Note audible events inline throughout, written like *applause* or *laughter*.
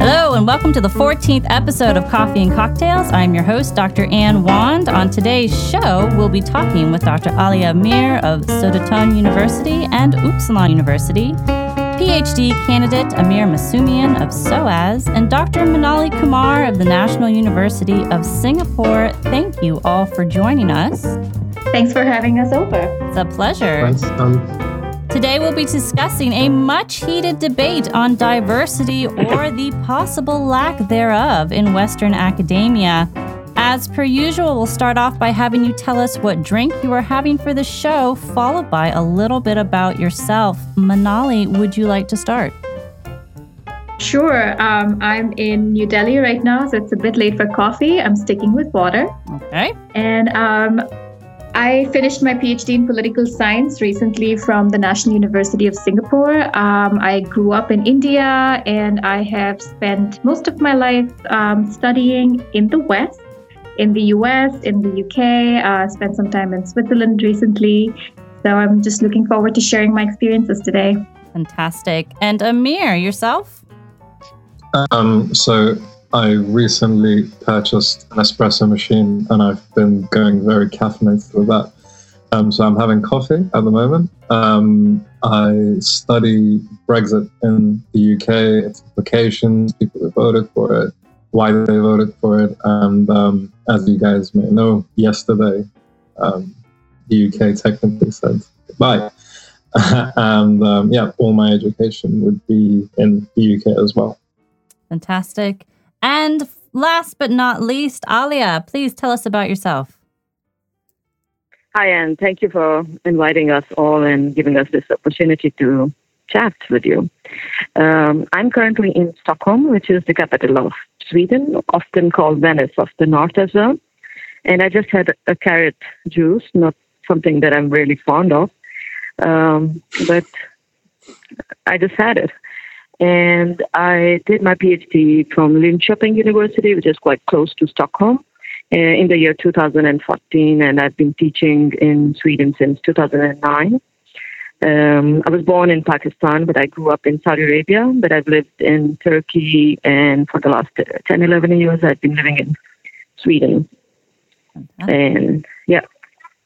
Hello, and welcome to the 14th episode of Coffee and Cocktails. I'm your host, Dr. Ann Wand. On today's show, we'll be talking with Dr. Alia Mir of Södertörn University and Uppsala University, PhD candidate Amir Masumian of SOAS, and Dr. Manali Kumar of the National University of Singapore. Thank you all for joining us. Thanks for having us over. It's a pleasure. Thanks. Um, Today, we'll be discussing a much heated debate on diversity or the possible lack thereof in Western academia. As per usual, we'll start off by having you tell us what drink you are having for the show, followed by a little bit about yourself. Manali, would you like to start? Sure. Um, I'm in New Delhi right now, so it's a bit late for coffee. I'm sticking with water. Okay. And um, I finished my PhD in political science recently from the National University of Singapore. Um, I grew up in India and I have spent most of my life um, studying in the West, in the US, in the UK. Uh, spent some time in Switzerland recently. So I'm just looking forward to sharing my experiences today. Fantastic. And Amir, yourself? um, so I recently purchased an espresso machine and I've been going very caffeinated with that. Um, so I'm having coffee at the moment. Um, I study Brexit in the UK, its implications, people who voted for it, why they voted for it, and um, as you guys may know, yesterday um, the UK technically said goodbye. *laughs* and um, yeah, all my education would be in the UK as well. Fantastic. And last but not least, Alia, please tell us about yourself. Hi, Anne. thank you for inviting us all and giving us this opportunity to chat with you. Um, I'm currently in Stockholm, which is the capital of Sweden, often called Venice of the North as well. And I just had a carrot juice, not something that I'm really fond of, um, but I just had it. And I did my PhD from Linköping University, which is quite close to Stockholm, uh, in the year 2014. And I've been teaching in Sweden since 2009. Um, I was born in Pakistan, but I grew up in Saudi Arabia. But I've lived in Turkey, and for the last 10, 11 years, I've been living in Sweden. And yeah,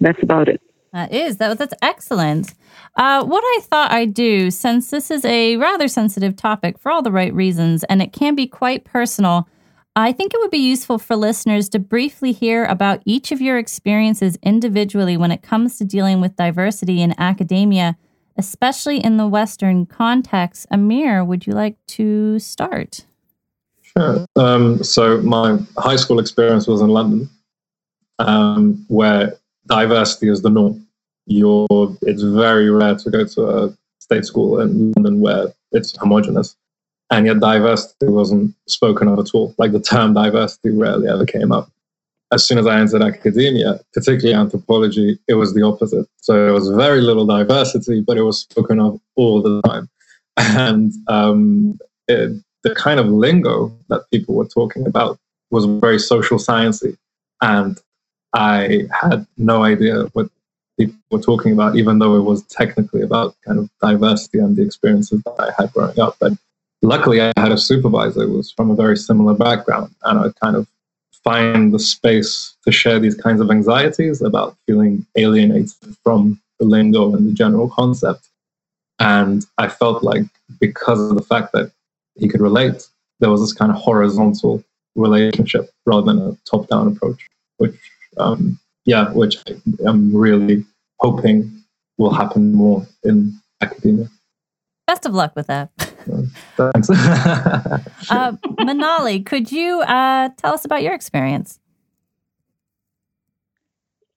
that's about it. That is that. That's excellent. Uh, what I thought I'd do, since this is a rather sensitive topic for all the right reasons, and it can be quite personal, I think it would be useful for listeners to briefly hear about each of your experiences individually when it comes to dealing with diversity in academia, especially in the Western context. Amir, would you like to start? Sure. Um, so my high school experience was in London, um, where diversity is the norm. You're, it's very rare to go to a state school in London where it's homogenous, and yet diversity wasn't spoken of at all. Like the term diversity rarely ever came up. As soon as I entered academia, particularly anthropology, it was the opposite. So there was very little diversity, but it was spoken of all the time. And um, it, the kind of lingo that people were talking about was very social sciencey, and I had no idea what people were talking about, even though it was technically about kind of diversity and the experiences that I had growing up. But luckily, I had a supervisor who was from a very similar background, and I kind of find the space to share these kinds of anxieties about feeling alienated from the lingo and the general concept. And I felt like because of the fact that he could relate, there was this kind of horizontal relationship rather than a top down approach, which, um, yeah, which I'm really hoping will happen more in academia. Best of luck with that. *laughs* Thanks. *laughs* uh, Manali, could you uh, tell us about your experience?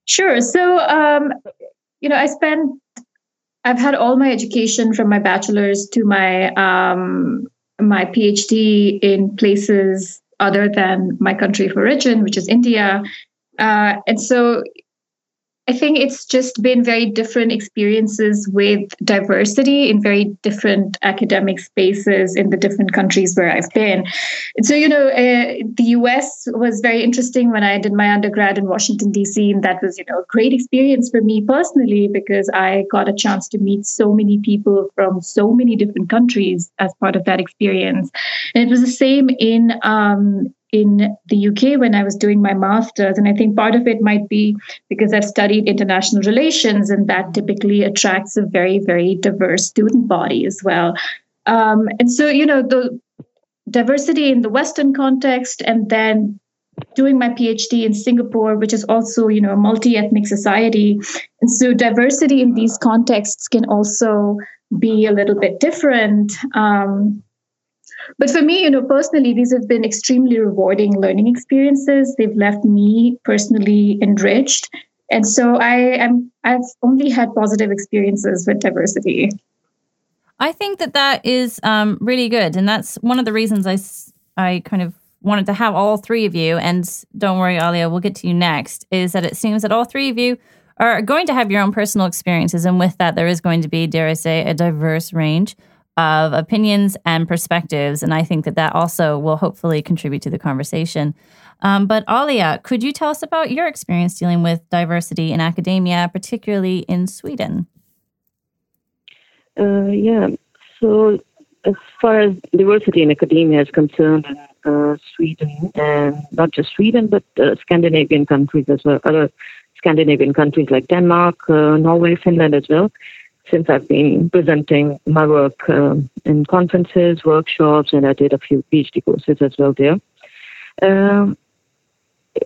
Sure. So, um, you know, I spent, I've had all my education from my bachelor's to my um, my PhD in places other than my country of origin, which is India. Uh, and so I think it's just been very different experiences with diversity in very different academic spaces in the different countries where I've been. And so, you know, uh, the US was very interesting when I did my undergrad in Washington, D.C., and that was, you know, a great experience for me personally because I got a chance to meet so many people from so many different countries as part of that experience. And it was the same in um, in the UK when I was doing my master's. And I think part of it might be because I've studied international relations, and that typically attracts a very, very diverse student body as well. Um, and so, you know, the diversity in the Western context, and then doing my PhD in Singapore, which is also, you know, a multi-ethnic society. And so diversity in these contexts can also be a little bit different. Um, but for me, you know, personally, these have been extremely rewarding learning experiences. They've left me personally enriched. And so I am I've only had positive experiences with diversity. I think that that is um, really good, and that's one of the reasons I I kind of wanted to have all three of you. And don't worry, Alia, we'll get to you next. Is that it seems that all three of you are going to have your own personal experiences, and with that, there is going to be, dare I say, a diverse range of opinions and perspectives. And I think that that also will hopefully contribute to the conversation. Um, but Alia, could you tell us about your experience dealing with diversity in academia, particularly in Sweden? Uh, yeah. So, as far as diversity in academia is concerned, uh, Sweden, and not just Sweden, but uh, Scandinavian countries as well, other Scandinavian countries like Denmark, uh, Norway, Finland as well, since I've been presenting my work um, in conferences, workshops, and I did a few PhD courses as well there. Um,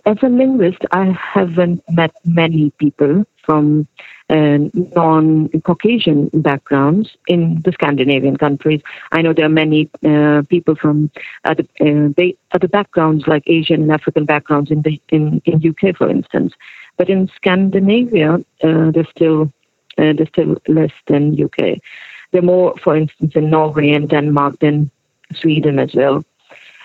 as a linguist, I haven't met many people from uh, non Caucasian backgrounds in the Scandinavian countries. I know there are many uh, people from other, uh, other backgrounds, like Asian and African backgrounds in the in, in UK, for instance. But in Scandinavia, uh, there's still uh, they're still less than UK. They're more, for instance, in Norway and Denmark than Sweden as well.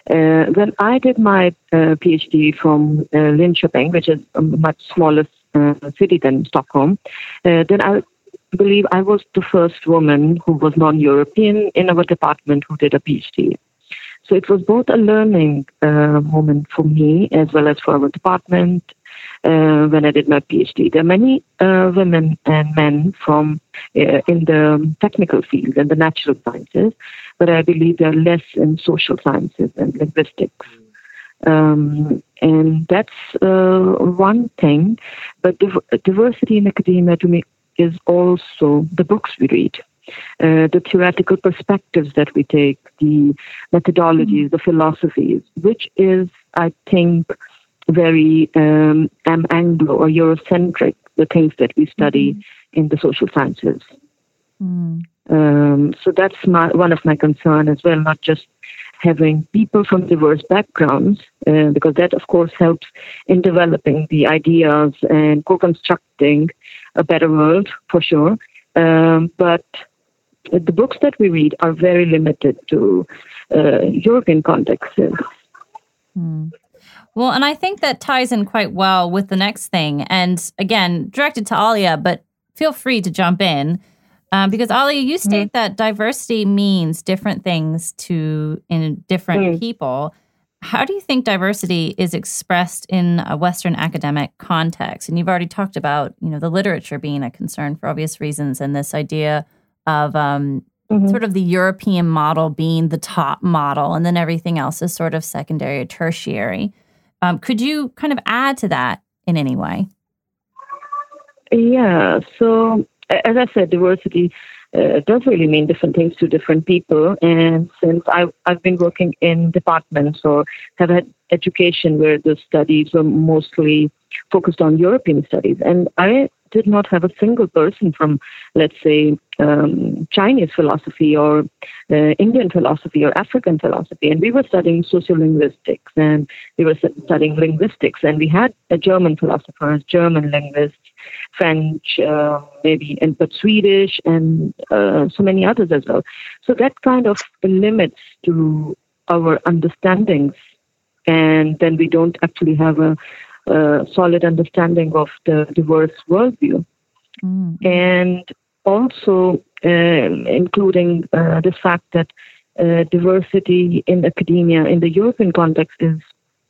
Uh, when I did my uh, PhD from uh, Linköping, which is a much smaller uh, city than Stockholm, uh, then I believe I was the first woman who was non-European in our department who did a PhD. So it was both a learning uh, moment for me as well as for our department uh, when I did my PhD. There are many uh, women and men from uh, in the technical field and the natural sciences, but I believe there are less in social sciences and linguistics. Um, and that's uh, one thing. But div- diversity in academia to me is also the books we read. Uh, the theoretical perspectives that we take, the methodologies, mm-hmm. the philosophies, which is, I think, very um, Anglo or Eurocentric, the things that we study mm-hmm. in the social sciences. Mm. Um, so that's my, one of my concern as well, not just having people from diverse backgrounds, uh, because that, of course, helps in developing the ideas and co-constructing a better world for sure. Um, but the books that we read are very limited to uh, European contexts. Mm. Well, and I think that ties in quite well with the next thing. And again, directed to Alia, but feel free to jump in. Um, because Alia, you mm-hmm. state mm. that diversity means different things to in different mm. people. How do you think diversity is expressed in a Western academic context? And you've already talked about, you know, the literature being a concern for obvious reasons, and this idea of um, mm-hmm. sort of the European model being the top model, and then everything else is sort of secondary or tertiary. Um, could you kind of add to that in any way? Yeah. So, as I said, diversity uh, does really mean different things to different people. And since I've, I've been working in departments or have had education where the studies were mostly focused on European studies, and I did not have a single person from, let's say, um, Chinese philosophy or uh, Indian philosophy or African philosophy. And we were studying sociolinguistics and we were studying linguistics. And we had a German philosophers, German linguists, French, uh, maybe, and but Swedish and uh, so many others as well. So that kind of limits to our understandings. And then we don't actually have a uh, solid understanding of the diverse worldview. Mm. And also um, including uh, the fact that uh, diversity in academia in the European context is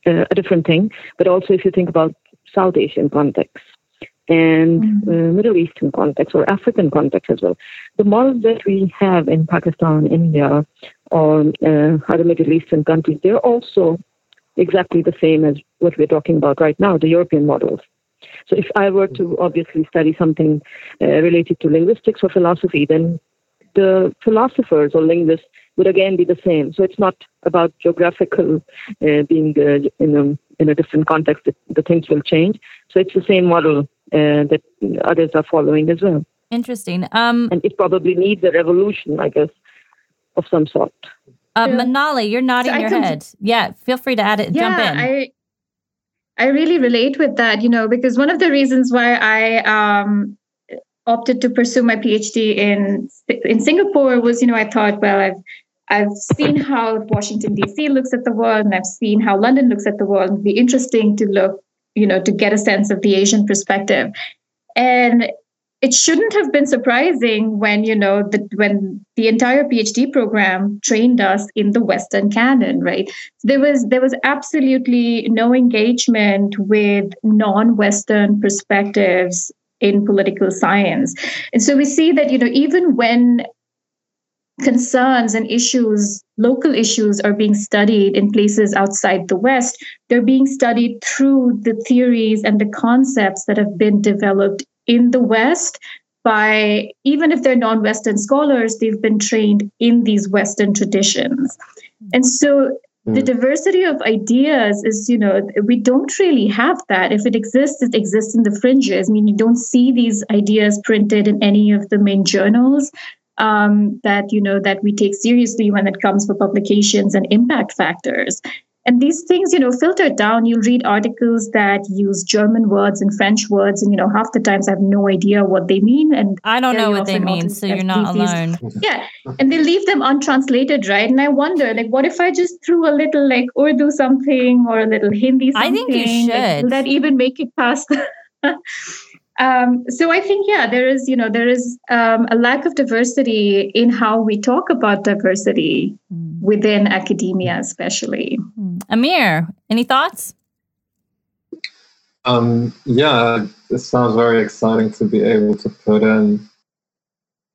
uh, a different thing, but also if you think about South Asian context and mm-hmm. Middle Eastern context or African context as well. The models that we have in Pakistan, India, or uh, other Middle Eastern countries, they're also exactly the same as what we're talking about right now, the European models. So if I were to obviously study something uh, related to linguistics or philosophy, then the philosophers or linguists would again be the same. So it's not about geographical uh, being uh, in a in a different context that the things will change. So it's the same model uh, that others are following as well. Interesting. Um, and it probably needs a revolution, I guess, of some sort. Uh, Manali, you're nodding so your head. Yeah, feel free to add it. Yeah, jump in. I, I really relate with that, you know, because one of the reasons why I um, opted to pursue my PhD in in Singapore was, you know, I thought, well, I've I've seen how Washington D.C. looks at the world, and I've seen how London looks at the world. It'd be interesting to look, you know, to get a sense of the Asian perspective. And it shouldn't have been surprising when you know that when the entire phd program trained us in the western canon right? There was there was absolutely no engagement with non-western perspectives in political science. And so we see that you know even when concerns and issues local issues are being studied in places outside the west they're being studied through the theories and the concepts that have been developed in the West by, even if they're non Western scholars, they've been trained in these Western traditions. And so the hmm. diversity of ideas is, you know, we don't really have that. If it exists, it exists in the fringes. I mean, you don't see these ideas printed in any of the main journals. Um, that you know that we take seriously when it comes for publications and impact factors and these things you know filter down. You'll read articles that use german words and french words and you know half the times i have no idea what they mean and i don't know what they mean so you're not alone. Yeah and they leave them untranslated right? And i wonder like what if i just threw a little like urdu something or a little hindi something i think you should like, will that even make it past *laughs* Um, so I think, yeah, there is, you know, there is um, a lack of diversity in how we talk about diversity mm. within academia, especially. Mm. Amir, any thoughts? Um, yeah, it sounds very exciting to be able to put in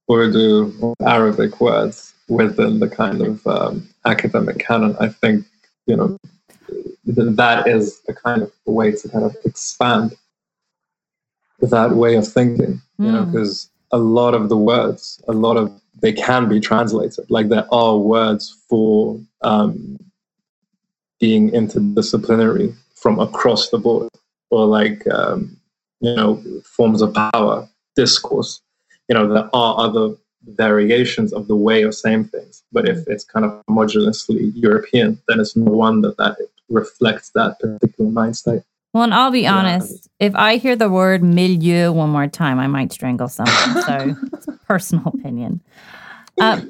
Urdu Arabic words within the kind of um, academic canon. I think, you know, that is a kind of way to kind of expand that way of thinking, you mm. know, because hmm. a lot of the words, a lot of they can be translated. Like there are words for um, being interdisciplinary from across the board, or like um, you know forms of power, discourse. You know, there are other variations of the way of saying things. But if it's kind of homogeneously European, then it's no wonder that it reflects that particular mind state. Well, and I'll be yeah. honest, if I hear the word milieu one more time, I might strangle someone. *laughs* So it's a personal opinion. Uh,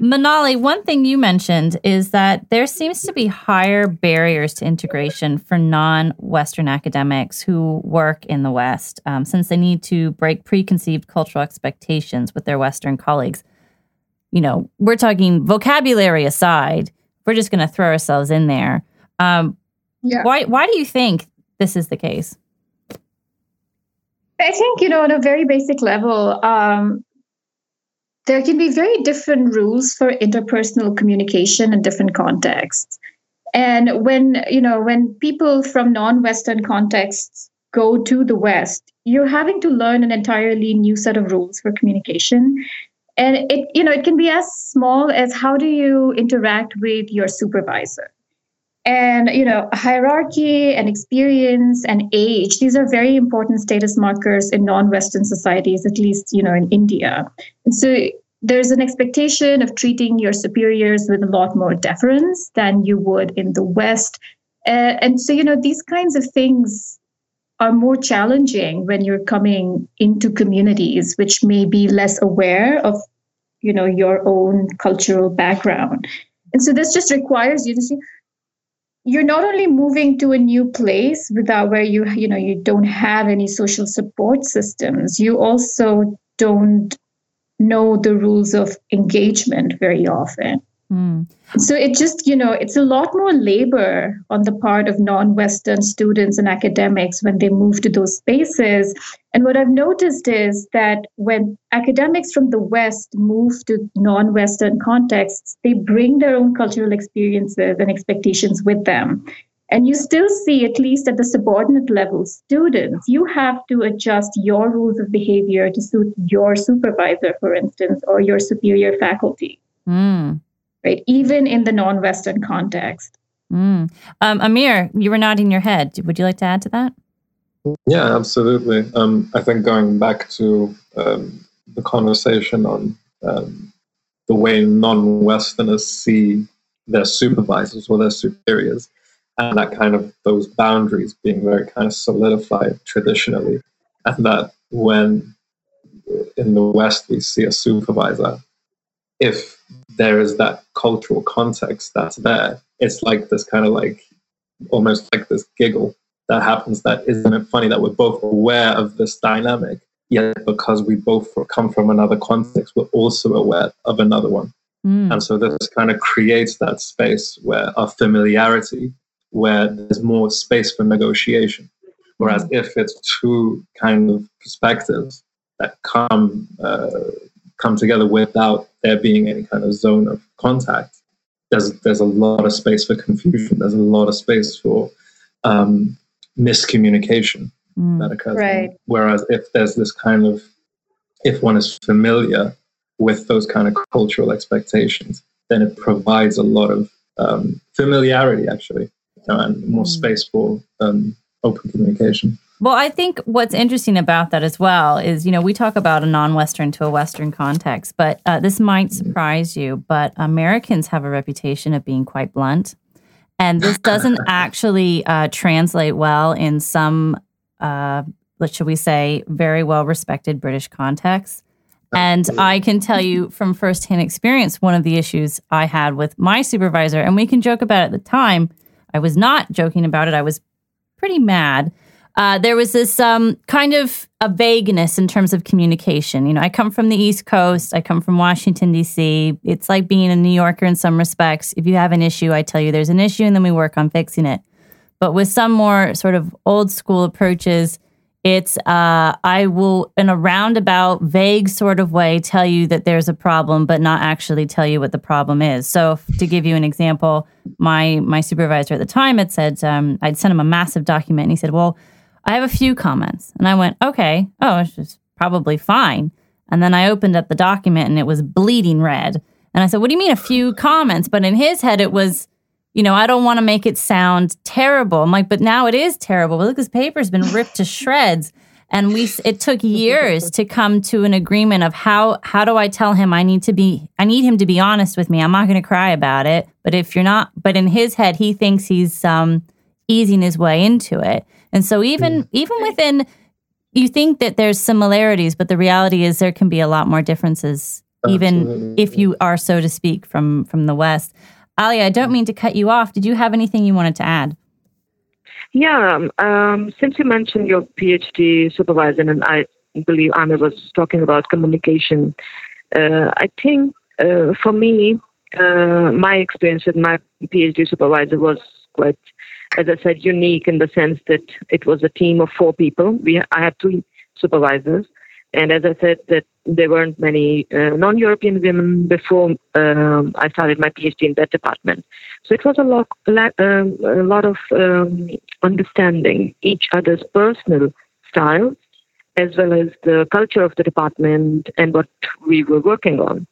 Manali, one thing you mentioned is that there seems to be higher barriers to integration for non Western academics who work in the West, um, since they need to break preconceived cultural expectations with their Western colleagues. You know, we're talking vocabulary aside, we're just going to throw ourselves in there. Um, yeah. Why, why do you think this is the case? I think, you know, on a very basic level, um, there can be very different rules for interpersonal communication in different contexts. And when, you know, when people from non-Western contexts go to the West, you're having to learn an entirely new set of rules for communication. And it, you know, it can be as small as how do you interact with your supervisor? And you know hierarchy and experience and age these are very important status markers in non-western societies at least you know in india. And so there's an expectation of treating your superiors with a lot more deference than you would in the west. Uh, and so you know these kinds of things are more challenging when you're coming into communities which may be less aware of you know your own cultural background. And so this just requires you to see you're not only moving to a new place without where you you know you don't have any social support systems you also don't know the rules of engagement very often mm. so it just you know it's a lot more labor on the part of non-western students and academics when they move to those spaces and what i've noticed is that when academics from the west move to non-western contexts they bring their own cultural experiences and expectations with them and you still see, at least at the subordinate level, students, you have to adjust your rules of behavior to suit your supervisor, for instance, or your superior faculty. Mm. Right? Even in the non Western context. Mm. Um, Amir, you were nodding your head. Would you like to add to that? Yeah, absolutely. Um, I think going back to um, the conversation on um, the way non Westerners see their supervisors or their superiors, and that kind of those boundaries being very kind of solidified traditionally, and that when in the West we see a supervisor, if there is that cultural context that's there, it's like this kind of like almost like this giggle that happens. That isn't it funny that we're both aware of this dynamic, yet because we both come from another context, we're also aware of another one. Mm. And so this kind of creates that space where our familiarity where there's more space for negotiation. Whereas mm-hmm. if it's two kind of perspectives that come uh, come together without there being any kind of zone of contact, there's there's a lot of space for confusion. There's a lot of space for um, miscommunication mm, that occurs. Right. Whereas if there's this kind of if one is familiar with those kind of cultural expectations, then it provides a lot of um, familiarity actually know, and more hmm. space for um, open communication. Well, I think what's interesting about that as well is, you know, we talk about a non Western to a Western context, but uh, this might surprise you, but Americans have a reputation of being quite blunt. And this doesn't *laughs* actually uh, translate well in some, uh, what should we say, very well respected British contexts. And I can tell you from firsthand experience, one of the issues I had with my supervisor, and we can joke about it at the time, I was not joking about it. I was pretty mad. Uh, there was this um, kind of a vagueness in terms of communication. You know, I come from the East Coast. I come from Washington D.C. It's like being a New Yorker in some respects. If you have an issue, I tell you there's an issue, and then we work on fixing it. But with some more sort of old school approaches, it's uh, I will, in a roundabout, vague sort of way, tell you that there's a problem, but not actually tell you what the problem is. So, to give you an example, my my supervisor at the time had said um, I'd sent him a massive document, and he said, "Well, I have a few comments," and I went, "Okay, oh, it's just probably fine." And then I opened up the document, and it was bleeding red. And I said, "What do you mean a few comments?" But in his head, it was you know, I don't want to make it sound terrible. I'm like, but now it is terrible. But look, this paper's been ripped to *laughs* shreds. And we, it took years to come to an agreement of how, how do I tell him I need to be, I need him to be honest with me. I'm not going to cry about it. But if you're not, but in his head, he thinks he's, um, easing his way into it. And so even, even within, you think that there's similarities, but the reality is there can be a lot more differences, even Absolutely. if you are, so to speak, from, from the West. Ali, I don't mean to cut you off. Did you have anything you wanted to add? Yeah, um, um since you mentioned your PhD supervisor, and I believe Amir was talking about communication, uh, I think uh, for me, uh, my experience with my PhD supervisor was quite, as I said, unique in the sense that it was a team of four people. We, I had two supervisors, and as I said, that there weren't many uh, non-European women before um, I started my PhD in that department. So it was a lot, um, a lot of um, understanding each other's personal styles, as well as the culture of the department and what we were working on.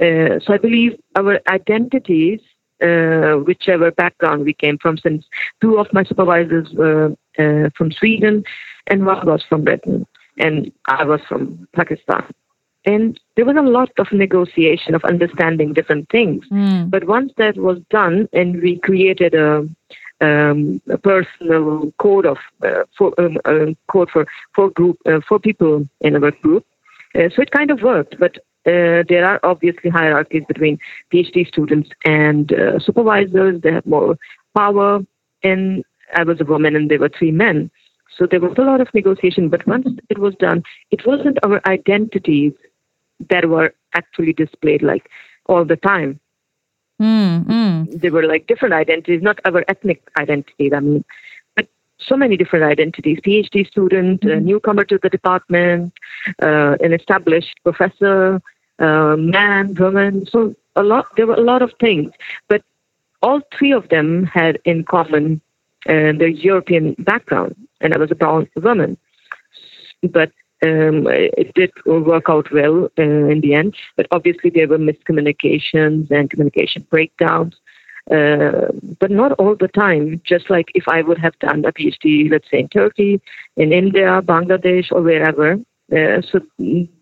Uh, so I believe our identities, uh, whichever background we came from, since two of my supervisors were uh, from Sweden and one was from Britain and I was from Pakistan. And there was a lot of negotiation of understanding different things. Mm. But once that was done, and we created a, um, a personal code of uh, for um, uh, code for for group uh, for people in our group, uh, so it kind of worked. But uh, there are obviously hierarchies between PhD students and uh, supervisors. They have more power and I was a woman and there were three men. So there was a lot of negotiation, but once it was done, it wasn't our identities that were actually displayed like all the time. Mm, mm. They were like different identities, not our ethnic identities. I mean, so many different identities. PhD student, a newcomer to the department, uh, an established professor, uh, man, woman. So a lot. There were a lot of things, but all three of them had in common uh, their European background, and I was a brown woman. But um, it did work out well uh, in the end. But obviously, there were miscommunications and communication breakdowns. Uh, but not all the time. Just like if I would have done a PhD, let's say in Turkey, in India, Bangladesh, or wherever. Uh, so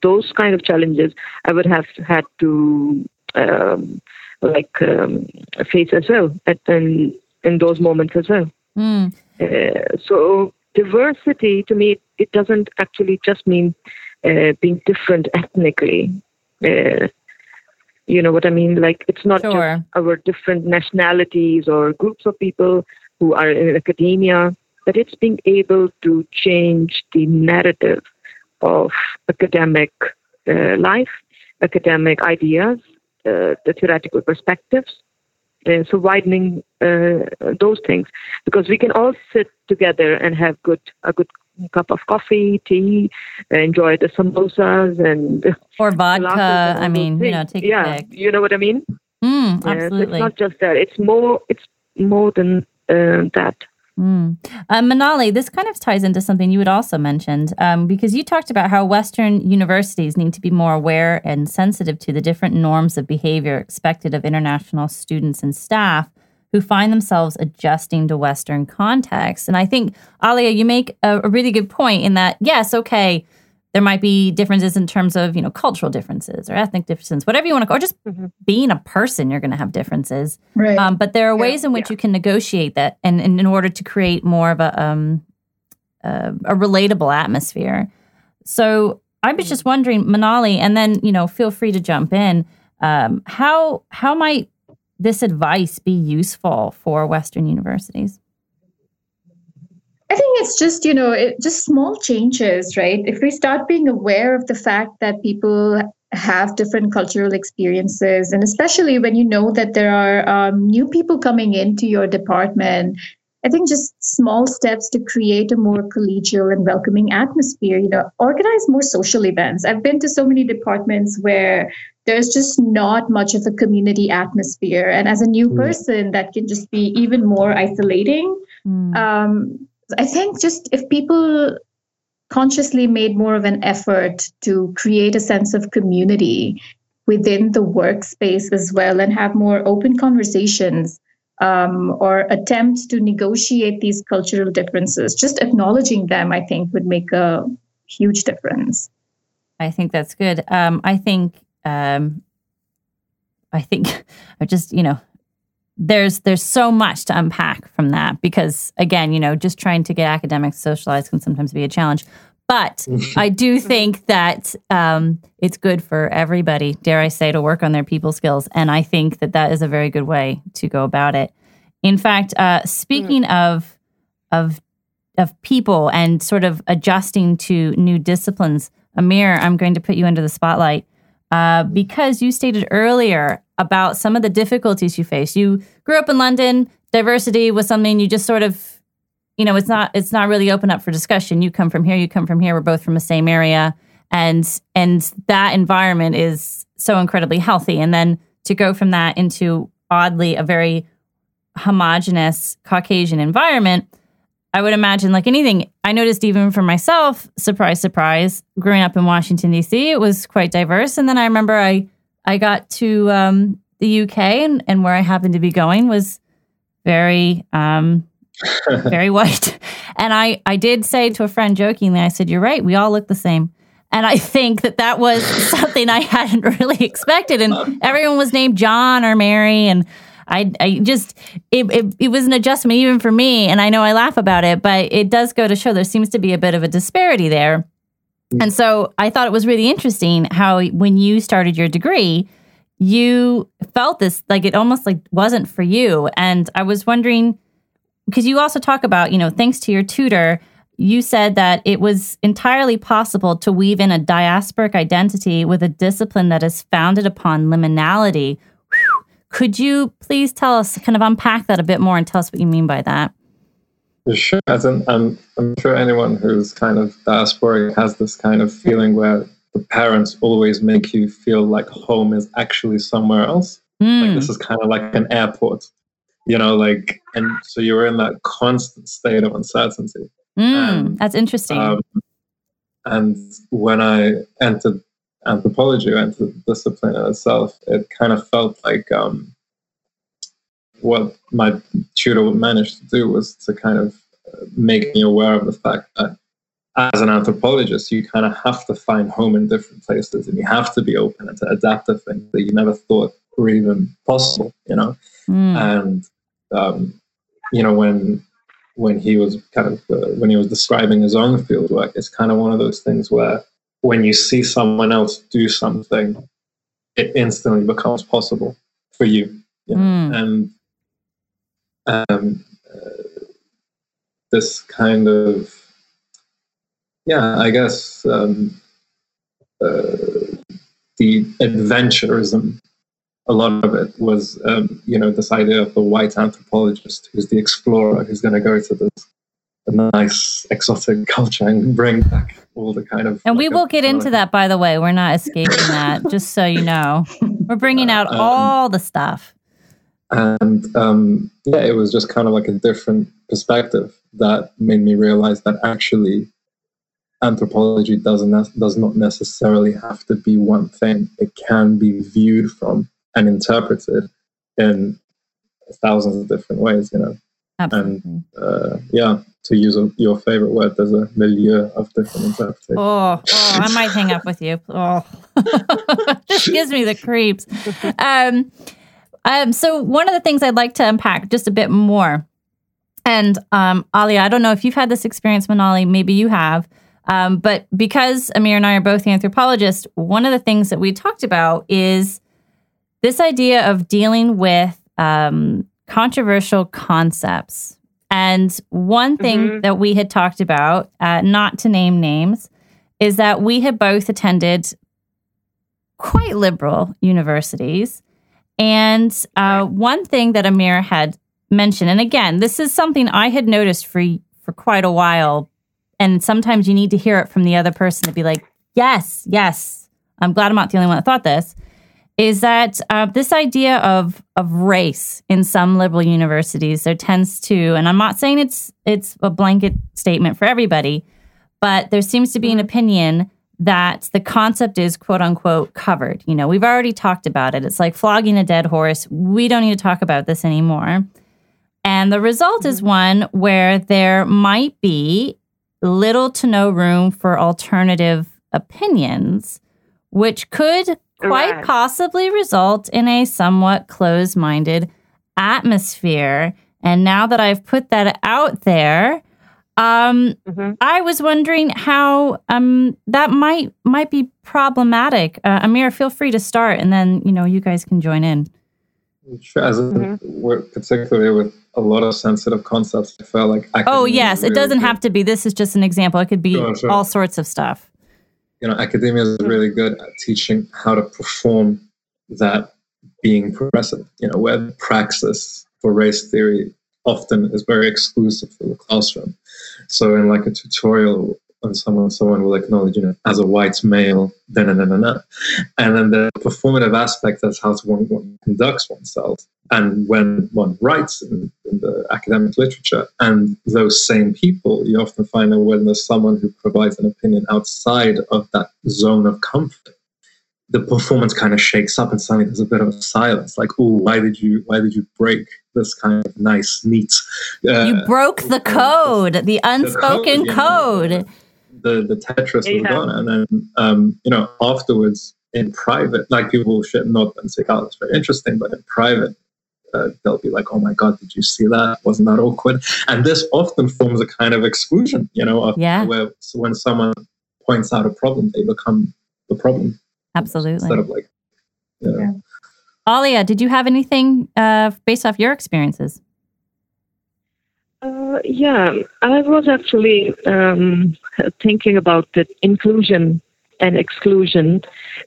those kind of challenges I would have had to um, like um, face as well at, in, in those moments as well. Mm. Uh, so diversity to me it doesn't actually just mean uh, being different ethnically uh, you know what i mean like it's not Sure. just our different nationalities or groups of people who are in academia but it's being able to change the narrative of academic uh, life academic ideas uh, the theoretical perspectives uh, so widening uh, those things because we can all sit together and have good a good cup of coffee, tea, enjoy the samosas and Or *laughs* vodka. and I mean, you know, take yeah, a pick. you know what I mean. Mm, Yeah, absolutely. it's not just that. It's more. It's more than uh, that. Mm. Uh, Manali, this kind of ties into something you had also mentioned um, because you talked about how Western universities need to be more aware and sensitive to the different norms of behavior expected of international students and staff who find themselves adjusting to Western contexts. And I think, Alia, you make a, a really good point in that, yes, okay, there might be differences in terms of, you know, cultural differences or ethnic differences, whatever you want to call or just Mhm. being a person, you're going to have differences. Right. Um, but there are Yeah, ways in which yeah. you can negotiate that, and, and in order to create more of a um, uh, a relatable atmosphere. So I was just wondering, Manali, and then you know, feel free to jump in. Um, how how might this advice be useful for Western universities? I think it's just, you know, it, just small changes, right? If we start being aware of the fact that people have different cultural experiences, and especially when you know that there are um, new people coming into your department, I think just small steps to create a more collegial and welcoming atmosphere, you know, organize more social events. I've been to so many departments where there's just not much of a community atmosphere. And as a new Mm. person, that can just be even more isolating Mm. um, I think just if people consciously made more of an effort to create a sense of community within the workspace as well and have more open conversations um, or attempts to negotiate these cultural differences, just acknowledging them, I think, would make a huge difference. I think that's good. Um, I think um, I think *laughs* I just you know there's there's so much to unpack from that because again you know just trying to get academics socialized can sometimes be a challenge. But I do *laughs* think that um, it's good for everybody, dare I say, to work on their people skills, and I think that that is a very good way to go about it. In fact, uh, speaking of of of people and sort of adjusting to new disciplines. Amir, I'm going to put you under the spotlight uh, because you stated earlier about some of the difficulties you face. You grew up in London. Diversity was something you just sort of, you know, it's not it's not really open up for discussion. You come from here. You come from here. We're both from the same area, and and that environment is so incredibly healthy. And then to go from that into oddly a very homogenous Caucasian environment I would imagine, like anything, I noticed even for myself, surprise, surprise, growing up in Washington, D.C., it was quite diverse. And then I remember I, I got to um, the UK and, and where I happened to be going was very, um, *laughs* very white. And I, I did say to a friend jokingly, I said, You're right, we all look the same. And I think that that was *laughs* something I hadn't *laughs* really expected. And everyone was named John or Mary. And I, I just it, it, it was an adjustment even for me and i know i laugh about it but it does go to show there seems to be a bit of a disparity there mm. and so i thought it was really interesting how when you started your degree you felt this like it almost like wasn't for you. And I was wondering because you also talk about, you know, thanks to your tutor, you said that it was entirely possible to weave in a diasporic identity with a discipline that is founded upon liminality. Could you please tell us, kind of unpack that a bit more and tell us what you mean by that? Sure. As in, I'm, I'm sure anyone who's kind of diasporic has this kind of feeling where the parents always make you feel like home is actually somewhere else. Mm. Like this is kind of like an airport, you know, like, and so you're in that constant state of uncertainty. Mm, and, that's interesting. Um, and when I entered anthropology, or discipline in itself, it kind of felt like um, what my tutor managed to do was to kind of uh, make me aware of the fact that as an anthropologist, you kind of have to find home in different places and you have to be open and to adapt to things that you never thought were even possible, you know? Mm. And, um, you know, when when he was kind of uh, when he was describing his own field work, it's kind of one of those things where when you see someone else do something, it instantly becomes possible for you. you know? mm. And um, uh, this kind of yeah, I guess um, uh, the adventurism, a lot of it was, um, you know, this idea of the white anthropologist who's the explorer who's going to go to this nice exotic *laughs* culture and bring back all the kind of. And we will get into that, by the way. We're not *laughs* escaping that, just so you know. We're bringing out um, all the stuff. And um, yeah, it was just kind of like a different perspective that made me realize that actually anthropology doesn't does not necessarily have to be one thing. It can be viewed from and interpreted in thousands of different ways. You know, Absolutely. and uh, yeah, to use a, your favorite word, there's a milieu of different interpretations. Oh, oh I might hang up with you. Oh, *laughs* this gives me the creeps. Um, um, so one of the things I'd like to unpack just a bit more. And um, Ali, I don't know if you've had this experience, Manali. Maybe you have. Um, but because Amir and I are both anthropologists, one of the things that we talked about is this idea of dealing with um, controversial concepts. And one thing mm-hmm. that we had talked about, uh, not to name names, is that we had both attended quite liberal universities. And uh, one thing that Amir had mentioned, and again, this is something I had noticed for for quite a while and sometimes you need to hear it from the other person to be like, yes, yes, I'm glad I'm not the only one that thought this. Is that uh, this idea of of race in some liberal universities? There tends to, and I'm not saying it's it's a blanket statement for everybody, but there seems to be an mm-hmm. opinion that the concept is quote unquote covered. You know, we've already talked about it. It's like flogging a dead horse. We don't need to talk about this anymore. And the result is mm-hmm. one where there might be little to no room for alternative opinions, which could quite right. possibly result in a somewhat closed minded atmosphere. And now that I've put that out there, um, mm-hmm. I was wondering how um, that might might be problematic. Uh, Amir, feel free to start, and then you know you guys can join in. Sure. As mm-hmm. particularly with a lot of sensitive concepts. I felt like oh yes, it doesn't good. have to be. This is just an example. It could be sure, sure. all sorts of stuff. You know, academia is really good at teaching how to perform that being progressive. You know, where praxis for race theory often is very exclusive for the classroom. So in like a tutorial and someone someone will acknowledge you know as a white male then and then and then and then the performative aspect that's how one, one conducts oneself. And when one writes in, in, the academic literature and those same people you often find that when there's someone who provides an opinion outside of that zone of comfort the performance kind of shakes up and suddenly there's a bit of a silence like oh why did you why did you break this kind of nice neat uh, you broke the code the unspoken the code, code the the Tetris yeah. was gone, and then um, you know afterwards in private, like people should not and say, "Oh, that's very interesting," but in private. Uh, they'll be like, "Oh my God, did you see that? Wasn't that awkward?" And this often forms a kind of exclusion, you know, yeah. where when someone points out a problem, they become the problem. Absolutely. Instead of like, you know, Alia, did you have anything uh, based off your experiences? Uh, yeah, I was actually um, thinking about the inclusion and exclusion.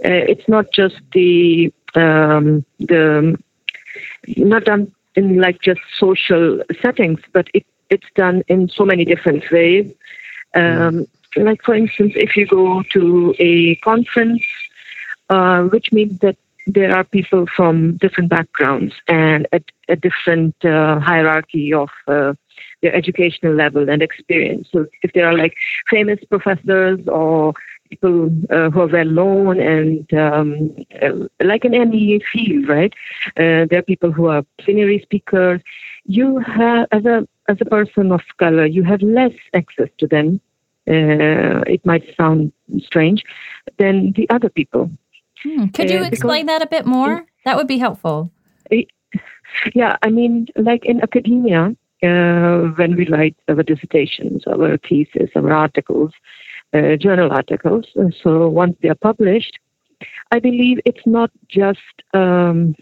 Uh, it's not just the um, the not done in like just social settings, but it, it's done in so many different ways. Um, like for instance, if you go to a conference, uh, which means that there are people from different backgrounds and a, a different uh, hierarchy of uh, their educational level and experience. So if there are like famous professors or people uh, who are well known and um, uh, like in any field, right? Uh, there are people who are plenary speakers. You have, as a as a person of color, you have less access to them. Uh, it might sound strange than the other people. Hmm. Could you uh, explain that a bit more? That would be helpful. Yeah, I mean, like in academia, uh, when we write our dissertations, our thesis, our articles, uh, journal articles. So once they are published, I believe it's not just um,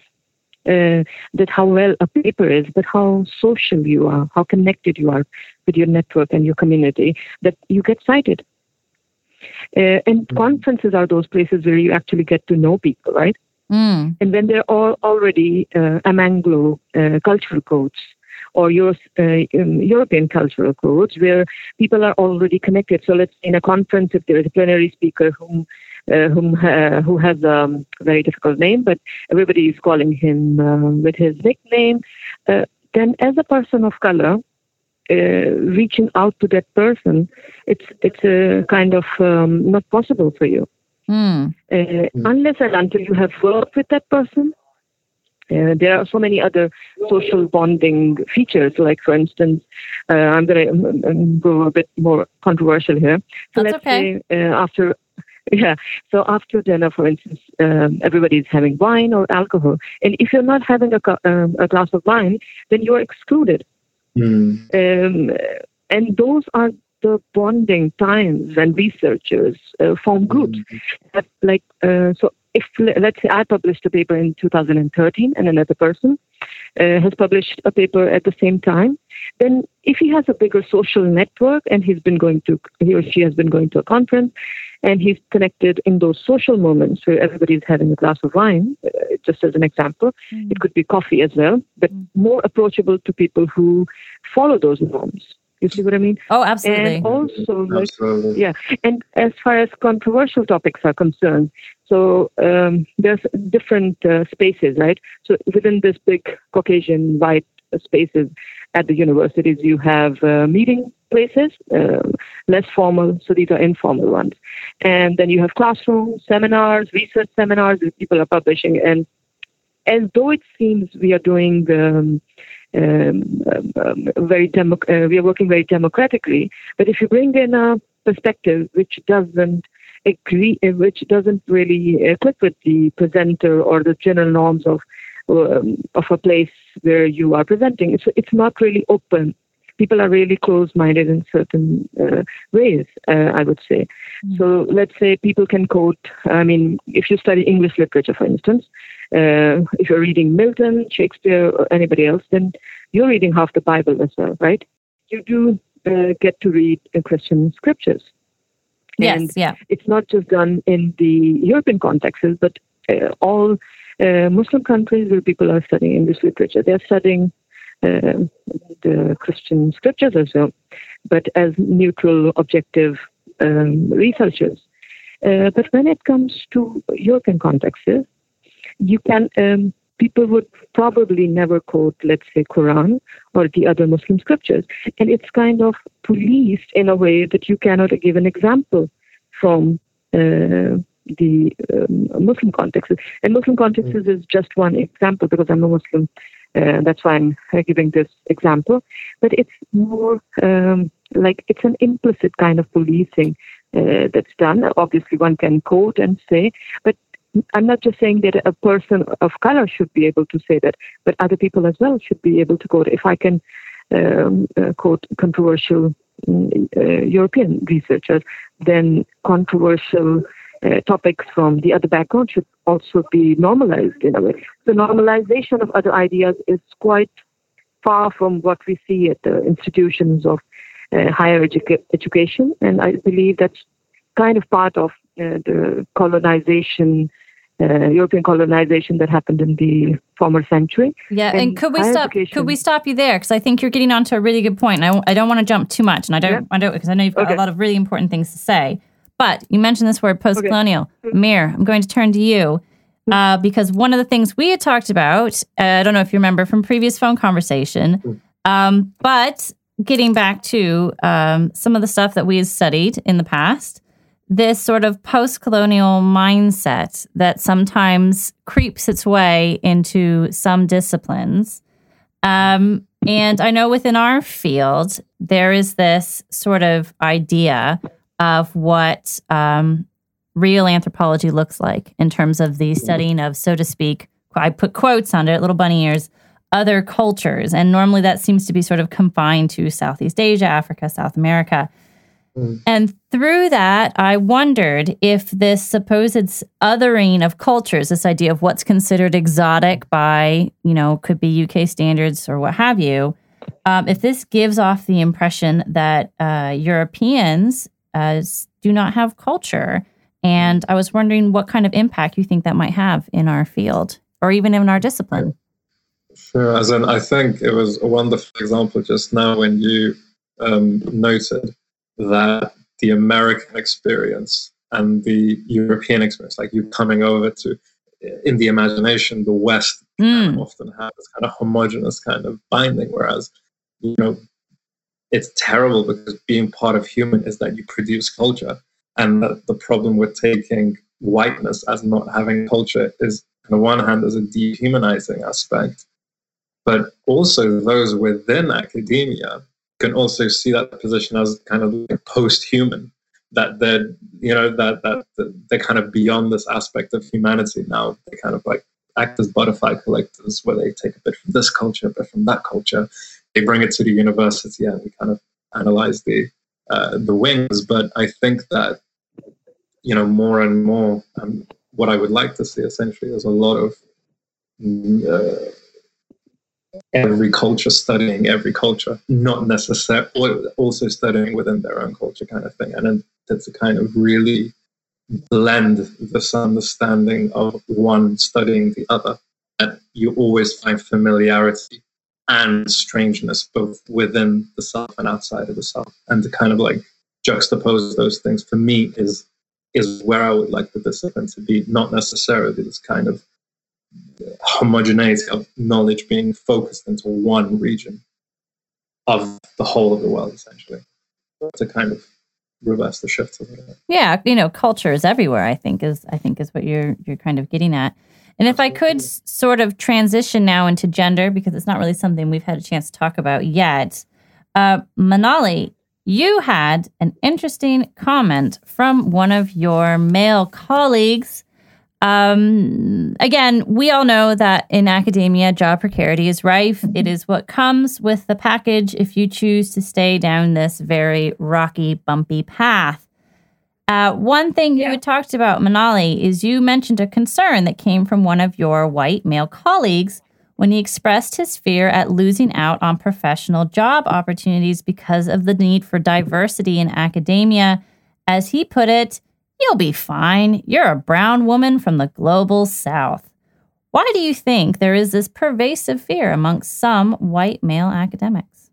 uh, that how well a paper is, but how social you are, how connected you are with your network and your community, that you get cited. Uh, and mm-hmm. conferences are those places where you actually get to know people, right? Mm. And when they're all already uh, Anglo uh, cultural codes, or Euro, uh, um, European cultural codes where people are already connected. So let's in a conference, if there is a plenary speaker whom uh, whom uh, who has a very difficult name, but everybody is calling him uh, with his nickname. Uh, then, as a person of color, uh, reaching out to that person, it's it's a kind of um, not possible for you. Mm. Unless and until you have worked with that person, uh, there are so many other social bonding features, like, for instance, uh, I'm going to um, um, go a bit more controversial here. So That's let's okay. say uh, after *laughs* yeah. So after dinner, for instance, um, everybody is having wine or alcohol, and if you're not having a, um, a glass of wine, then you're excluded. Mm. Um, and those are the bonding times and researchers uh, form groups. Mm. That, like uh, so, if let's say I published a paper in 2013 and another person uh, has published a paper at the same time, then if he has a bigger social network and he's been going to he or she has been going to a conference and he's connected in those social moments where everybody's having a glass of wine, uh, just as an example, mm. it could be coffee as well, but mm. more approachable to people who follow those norms. You see what I mean? Oh, absolutely. And also, absolutely. yeah. And as far as controversial topics are concerned, so um, there's different uh, spaces, right? So within this big Caucasian white spaces at the universities, you have uh, meeting places, uh, less formal. So these are informal ones, and then you have classrooms, seminars, research seminars. People are publishing, and as though it seems we are doing. Um, um, um, very demo- uh, we are working very democratically. But if you bring in a perspective which doesn't agree, uh, which doesn't really click with the presenter or the general norms of um, of a place where you are presenting, it's it's not really open. People are really closed-minded in certain uh, ways, uh, I would say. Mm. So let's say people can quote. I mean, if you study English literature, for instance, uh, if you're reading Milton, Shakespeare, or anybody else, then you're reading half the Bible as well, right? You do uh, get to read Christian scriptures. Yes, and yeah. It's not just done in the European contexts, but uh, all uh, Muslim countries where people are studying English literature, they're studying uh, the Christian scriptures as well, but as neutral, objective um, researchers. Uh, but when it comes to European contexts, you can um, people would probably never quote, let's say, Quran or the other Muslim scriptures, and it's kind of policed in a way that you cannot give an example from uh, the um, Muslim context. And Muslim context mm. is just one example because I'm a Muslim. Uh, that's why I'm giving this example. But it's more um, like it's an implicit kind of policing uh, that's done. Obviously, one can quote and say, but I'm not just saying that a person of color should be able to say that, but other people as well should be able to quote. If I can um, uh, quote controversial mm, uh, European researchers, then controversial uh, topics from the other background should also be normalized in a way. The normalization of other ideas is quite far from what we see at the institutions of uh, higher edu- education, and I believe that's kind of part of uh, the colonization uh, European colonization that happened in the former century. Yeah, and, and could we stop? Education. Could we stop you there? Because I think you're getting onto a really good point. And I, I don't want to jump too much, and I don't, yeah. I don't, because I know you've got okay. a lot of really important things to say. But you mentioned this word post-colonial. Okay. Amir, I'm going to turn to you. Uh, because one of the things we had talked about, uh, I don't know if you remember from previous phone conversation, um, but getting back to um, some of the stuff that we had studied in the past, this sort of post colonial mindset that sometimes creeps its way into some disciplines. Um, and I know within our field, there is this sort of idea of what um, real anthropology looks like in terms of the studying of, so to speak, I put quotes under it, little bunny ears, other cultures. And normally that seems to be sort of confined to Southeast Asia, Africa, South America. Mm. And through that, I wondered if this supposed othering of cultures, this idea of what's considered exotic by, you know, could be UK standards or what have you, um, if this gives off the impression that uh, Europeans uh, do not have culture. And I was wondering what kind of impact you think that might have in our field or even in our discipline. Sure. As in, I think it was a wonderful example just now when you um, noted that the American experience and the European experience, like you coming over to, in the imagination, the West mm. often have this kind of homogenous kind of binding, whereas, you know, it's terrible because being part of human is that you produce culture. And the, the problem with taking whiteness as not having culture is, on the one hand, there's a dehumanizing aspect, but also those within academia can also see that position as kind of like post-human that they're you know that, that that they're kind of beyond this aspect of humanity now. They kind of like act as butterfly collectors where they take a bit from this culture a bit from that culture. They bring it to the university and we kind of analyze the uh, the wings. But i think that you know more and more um, what i would like to see essentially is a lot of uh, every culture studying every culture, not necessarily also studying within their own culture kind of thing. And that's a kind of really blend this understanding of one studying the other. And you always find familiarity and strangeness both within the self and outside of the self. And to kind of like juxtapose those things for me is is where I would like the discipline to be, not necessarily this kind of homogeneity of knowledge being focused into one region of the whole of the world, essentially, to kind of reverse the shift a little bit. Yeah, you know, culture is everywhere. I think is I think is what you're you're kind of getting at. And if I could sort of transition now into gender, because it's not really something we've had a chance to talk about yet, uh, Manali, you had an interesting comment from one of your male colleagues um, again, we all know that in academia, job precarity is rife. It is what comes with the package if you choose to stay down this very rocky, bumpy path. Uh, one thing yeah. you had talked about, Manali, is you mentioned a concern that came from one of your white male colleagues when he expressed his fear at losing out on professional job opportunities because of the need for diversity in academia. As he put it, You'll be fine. You're a brown woman from the global south. Why do you think there is this pervasive fear amongst some white male academics?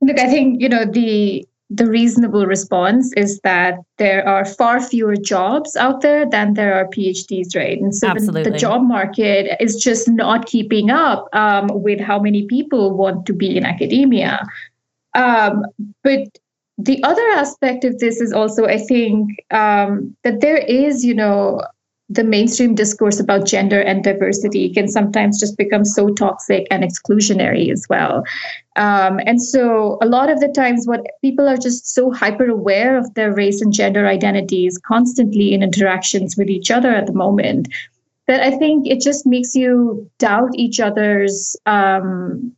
Look, I think, you know, the the reasonable response is that there are far fewer jobs out there than there are PhDs, right? And so the, the, job market is just not keeping up um, with how many people want to be in academia. Um, but the other aspect of this is also, I think, um, that there is, you know, the mainstream discourse about gender and diversity can sometimes just become so toxic and exclusionary as well. Um, and so, a lot of the times, what people are just so hyper aware of their race and gender identities constantly in interactions with each other at the moment that I think it just makes you doubt each other's, um,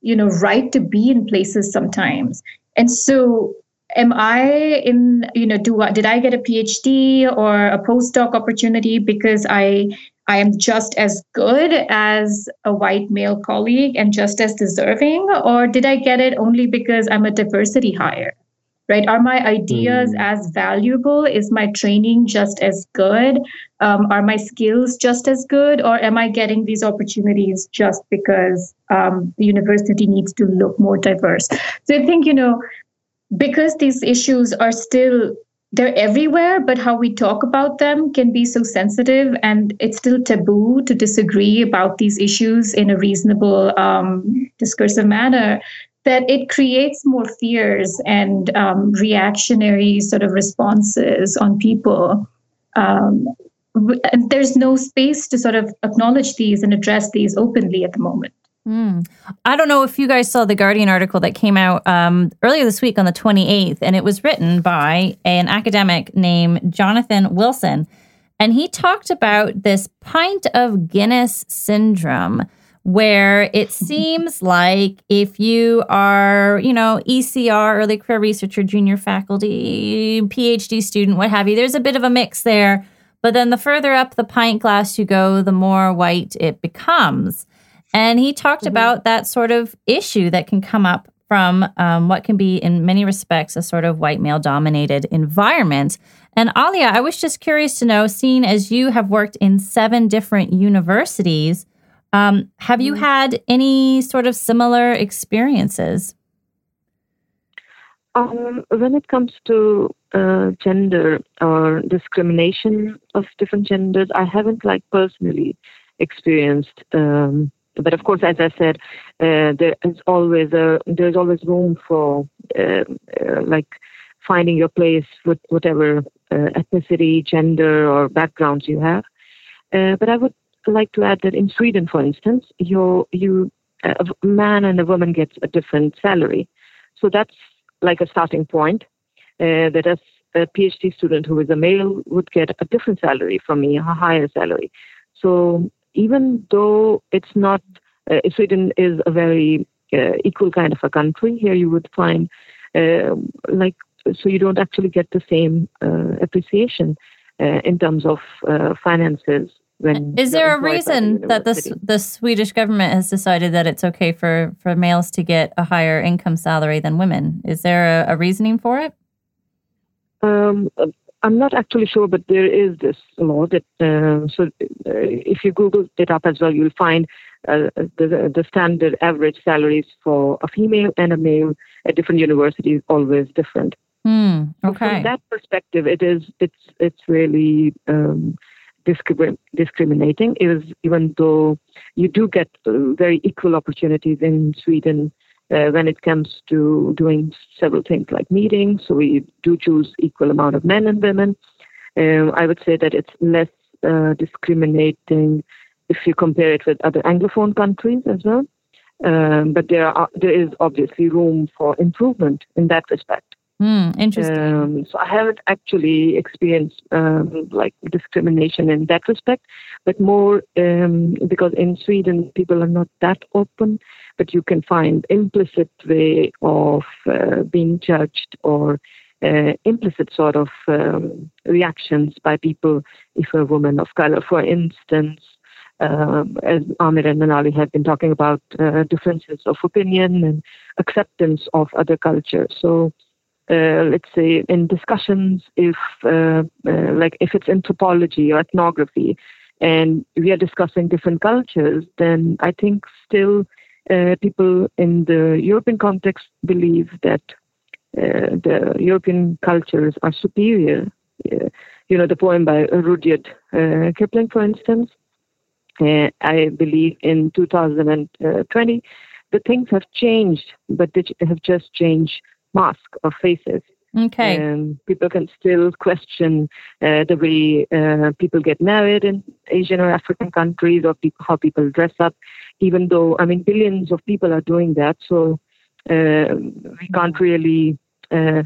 you know, right to be in places sometimes. And so, am I in, you know, do I, did I get a PhD or a postdoc opportunity because I I am just as good as a white male colleague and just as deserving, or did I get it only because I'm a diversity hire? Right? Are my ideas mm. as valuable? Is my training just as good? Um, are my skills just as good? Or am I getting these opportunities just because um, the university needs to look more diverse? So I think, you know, because these issues are still they're everywhere but how we talk about them can be so sensitive and it's still taboo to disagree about these issues in a reasonable um, discursive manner that it creates more fears and um, reactionary sort of responses on people. Um, and there's no space to sort of acknowledge these and address these openly at the moment Mm. I don't know if you guys saw the Guardian article that came out um, earlier this week on the 28th, and it was written by an academic named Jonathan Wilson. And he talked about this pint of Guinness syndrome, where it *laughs* seems like if you are, you know, ECR, early career researcher, junior faculty, PhD student, what have you, there's a bit of a mix there. But then the further up the pint glass you go, the more white it becomes. And he talked mm-hmm. about that sort of issue that can come up from um, what can be, in many respects, a sort of white male dominated environment. And Alia, I was just curious to know, seeing as you have worked in seven different universities, um, have you mm-hmm. had any sort of similar experiences? Um, when it comes to uh, gender or discrimination of different genders, I haven't like personally experienced um, but of course, as I said, uh, there is always a there's always room for uh, uh, like finding your place with whatever uh, ethnicity, gender, or backgrounds you have. Uh, but I would like to add that in Sweden, for instance, you you a man and a woman gets a different salary, so that's like a starting point. Uh, that as a PhD student who is a male would get a different salary from me, a higher salary. So even though it's not, uh, Sweden is a very uh, equal kind of a country, here you would find uh, like, so you don't actually get the same uh, appreciation uh, in terms of uh, finances. When is there a reason the that the the Swedish government has decided that it's okay for, for males to get a higher income salary than women? Is there a, a reasoning for it? Um, I'm not actually sure, but there is this law that uh, so uh, if you Google it up as well, you'll find uh, the the standard average salaries for a female and a male at different universities always different. Mm, okay. So from that perspective, it is it's it's really um, discrimin- discriminating. It is even though you do get uh, very equal opportunities in Sweden uh, when it comes to doing several things like meetings. So we do choose equal amount of men and women. Um, I would say that it's less uh, discriminating if you compare it with other Anglophone countries as well. Um, but there are there is obviously room for improvement in that respect. Mm, interesting. Um, so I haven't actually experienced um, like discrimination in that respect, but more um, because in Sweden people are not that open, but you can find implicit way of uh, being judged or uh, implicit sort of um, reactions by people if a woman of color, for instance. Um, as Amir and Manali have been talking about uh, differences of opinion and acceptance of other cultures. So uh, let's say in discussions if uh, uh, like if it's anthropology or ethnography and we are discussing different cultures then i think still uh, people in the european context believe that uh, the european cultures are superior. You know the poem by rudyard kipling for instance. I believe in 2020 the things have changed but they have just changed mask of faces. Okay. Um, people can still question uh, the way uh, people get married in Asian or African countries or pe- how people dress up, even though, I mean, billions of people are doing that. So uh, we can't really. Uh,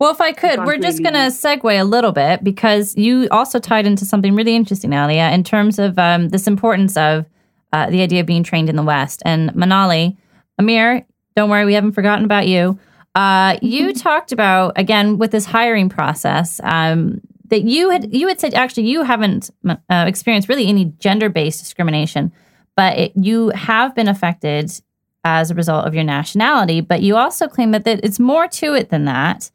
well, if I could, we we're just really... going to segue a little bit because you also tied into something really interesting, Alia, in terms of um, this importance of uh, the idea of being trained in the West. And Manali, Amir, don't worry, we haven't forgotten about you. Uh, you talked about again with this hiring process um, that you had you had said actually you haven't uh, experienced really any gender based discrimination, but it, you have been affected as a result of your nationality. But you also claim that, that it's more to it than that,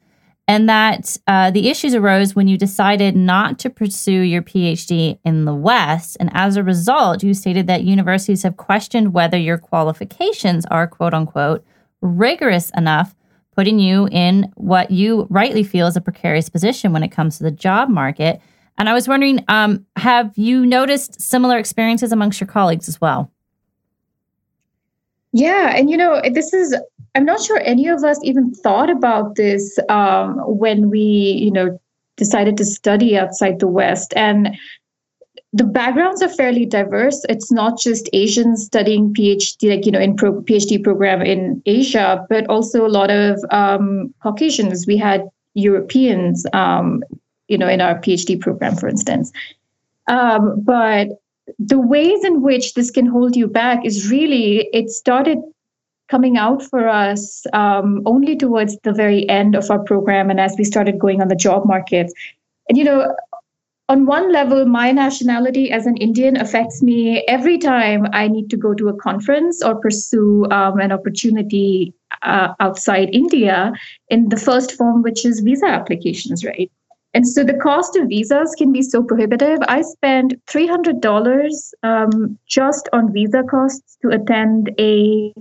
and that uh, the issues arose when you decided not to pursue your PhD in the West. And as a result, you stated that universities have questioned whether your qualifications are quote unquote rigorous enough, putting you in what you rightly feel is a precarious position when it comes to the job market. And I was wondering, um, have you noticed similar experiences amongst your colleagues as well? Yeah, and you know, this is I'm not sure any of us even thought about this um, when we, you know, decided to study outside the West. And the backgrounds are fairly diverse. It's not just Asians studying PhD, like you know, in pro- PhD program in Asia, but also a lot of um, Caucasians. We had Europeans, um, you know, in our PhD program, for instance. Um, but the ways in which this can hold you back is really it started coming out for us um, only towards the very end of our program and as we started going on the job market and you know on one level my nationality as an indian affects me every time i need to go to a conference or pursue um, an opportunity uh, outside india in the first form which is visa applications right and so the cost of visas can be so prohibitive. I spent $300 um, just on visa costs to attend a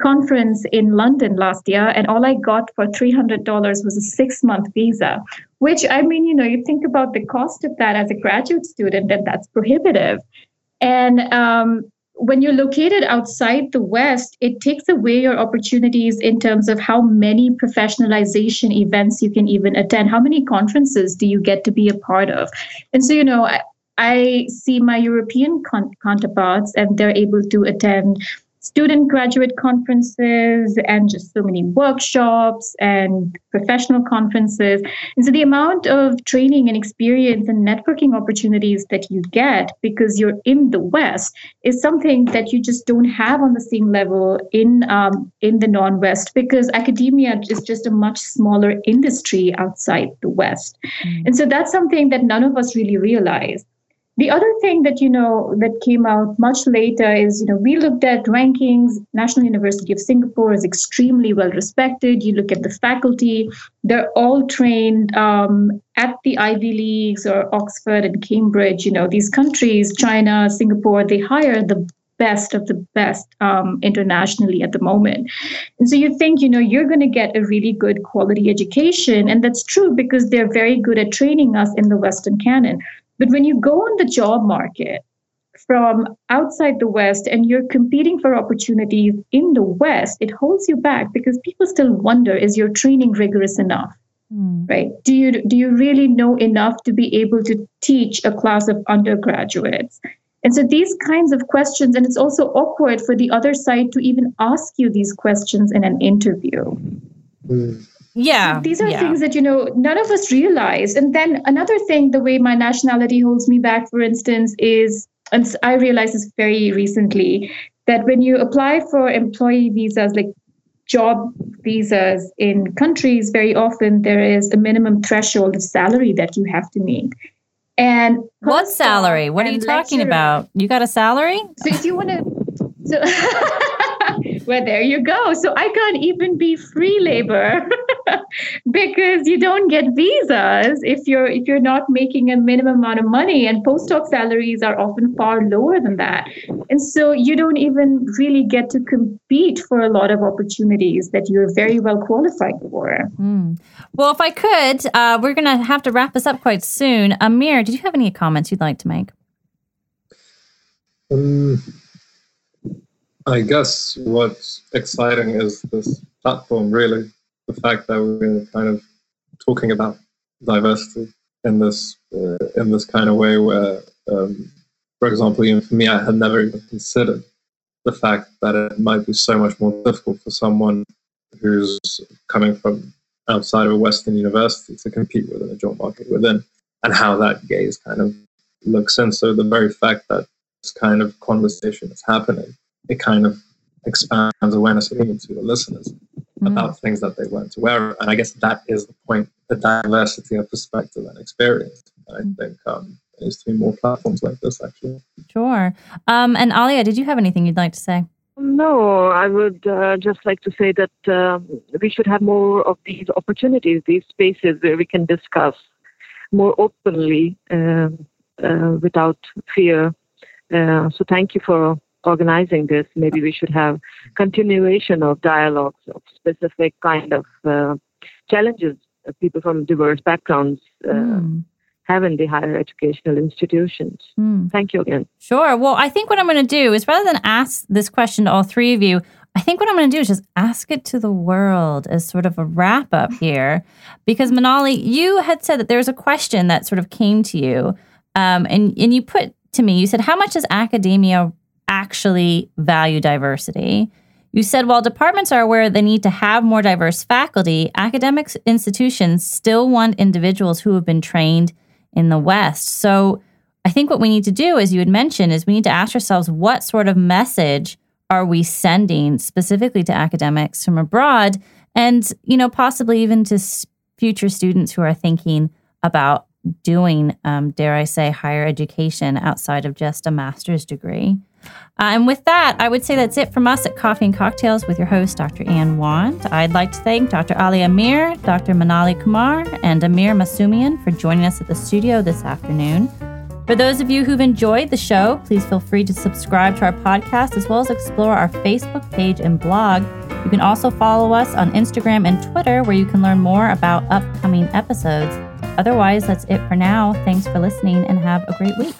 conference in London last year, and all I got for $300 was a six month visa, which I mean, you know, you think about the cost of that as a graduate student, and that's prohibitive. And um, when you're located outside the West, it takes away your opportunities in terms of how many professionalization events you can even attend. How many conferences do you get to be a part of? And so, you know, I, I see my European con- counterparts and they're able to attend student graduate conferences and just so many workshops and professional conferences. And so the amount of training and experience and networking opportunities that you get because you're in the West is something that you just don't have on the same level in um, in the non-West because academia is just a much smaller industry outside the West. Mm-hmm. And so that's something that none of us really realize. The other thing that you know that came out much later is you know we looked at rankings. National University of Singapore is extremely well respected. You look at the faculty; they're all trained um, at the Ivy Leagues or Oxford and Cambridge. You know these countries, China, Singapore, they hire the best of the best um, internationally at the moment. And so you think, you know, you're going to get a really good quality education. And that's true because they're very good at training us in the Western canon. But when you go on the job market from outside the West and you're competing for opportunities in the West, it holds you back because people still wonder is your training rigorous enough? Mm. Right? Do you do you really know enough to be able to teach a class of undergraduates? And so these kinds of questions, and it's also awkward for the other side to even ask you these questions in an interview. Mm. Yeah. These are yeah. things that, you know, none of us realize. And then another thing, the way my nationality holds me back, for instance, is, and I realized this very recently, that when you apply for employee visas, like job visas in countries, very often there is a minimum threshold of salary that you have to meet. And what salary? What are you talking about? You got a salary? So if you want to, so *laughs* well, there you go. So I can't even be free labor *laughs* because you don't get visas if you're if you're not making a minimum amount of money, and postdoc salaries are often far lower than that. And so you don't even really get to compete for a lot of opportunities that you're very well qualified for. Mm. Well, if I could, uh, we're going to have to wrap this up quite soon. Amir, did you have any comments you'd like to make? Um, I guess what's exciting is this platform, really. The fact that we're kind of talking about diversity in this uh, in this kind of way, where, um, for example, even for me, I had never even considered the fact that it might be so much more difficult for someone who's coming from outside of a Western university to compete within a job market within, and how that gaze kind of looks in. So the very fact that this kind of conversation is happening it kind of expands awareness even to the listeners. mm. about things that they weren't aware of. And I guess that is the point the diversity of perspective and experience. And I mm. think um, there needs to be more platforms like this, actually. Sure. Um, and Alia, did you have anything you'd like to say? No, I would uh, just like to say that uh, we should have more of these opportunities, these spaces where we can discuss more openly um, uh, without fear. Uh, so thank you for organizing this. Maybe we should have continuation of dialogues of specific kind of uh, challenges people from diverse backgrounds mm. have in the higher educational institutions. Mm. Thank you again. Sure. Well, I think what I'm going to do is rather than ask this question to all three of you, I think what I'm going to do is just ask it to the world as sort of a wrap up here. *laughs* Because Manali, you had said that there was a question that sort of came to you, um, and, and you put to me, you said, How much does academia actually value diversity? You said while departments are aware they need to have more diverse faculty, academic institutions still want individuals who have been trained in the West. So I think what we need to do, as you had mentioned, is we need to ask ourselves what sort of message are we sending specifically to academics from abroad and, you know, possibly even to future students who are thinking about doing, um, dare I say, higher education outside of just a master's degree. Uh, and with that, I would say that's it from us at Coffee and Cocktails with your host, Dr. Anne Wand. I'd like to thank Dr. Alia Amir, Dr. Manali Kumar, and Amir Masumian for joining us at the studio this afternoon. For those of you who've enjoyed the show, please feel free to subscribe to our podcast as well as explore our Facebook page and blog. You can also follow us on Instagram and Twitter where you can learn more about upcoming episodes. Otherwise, that's it for now. Thanks for listening and have a great week.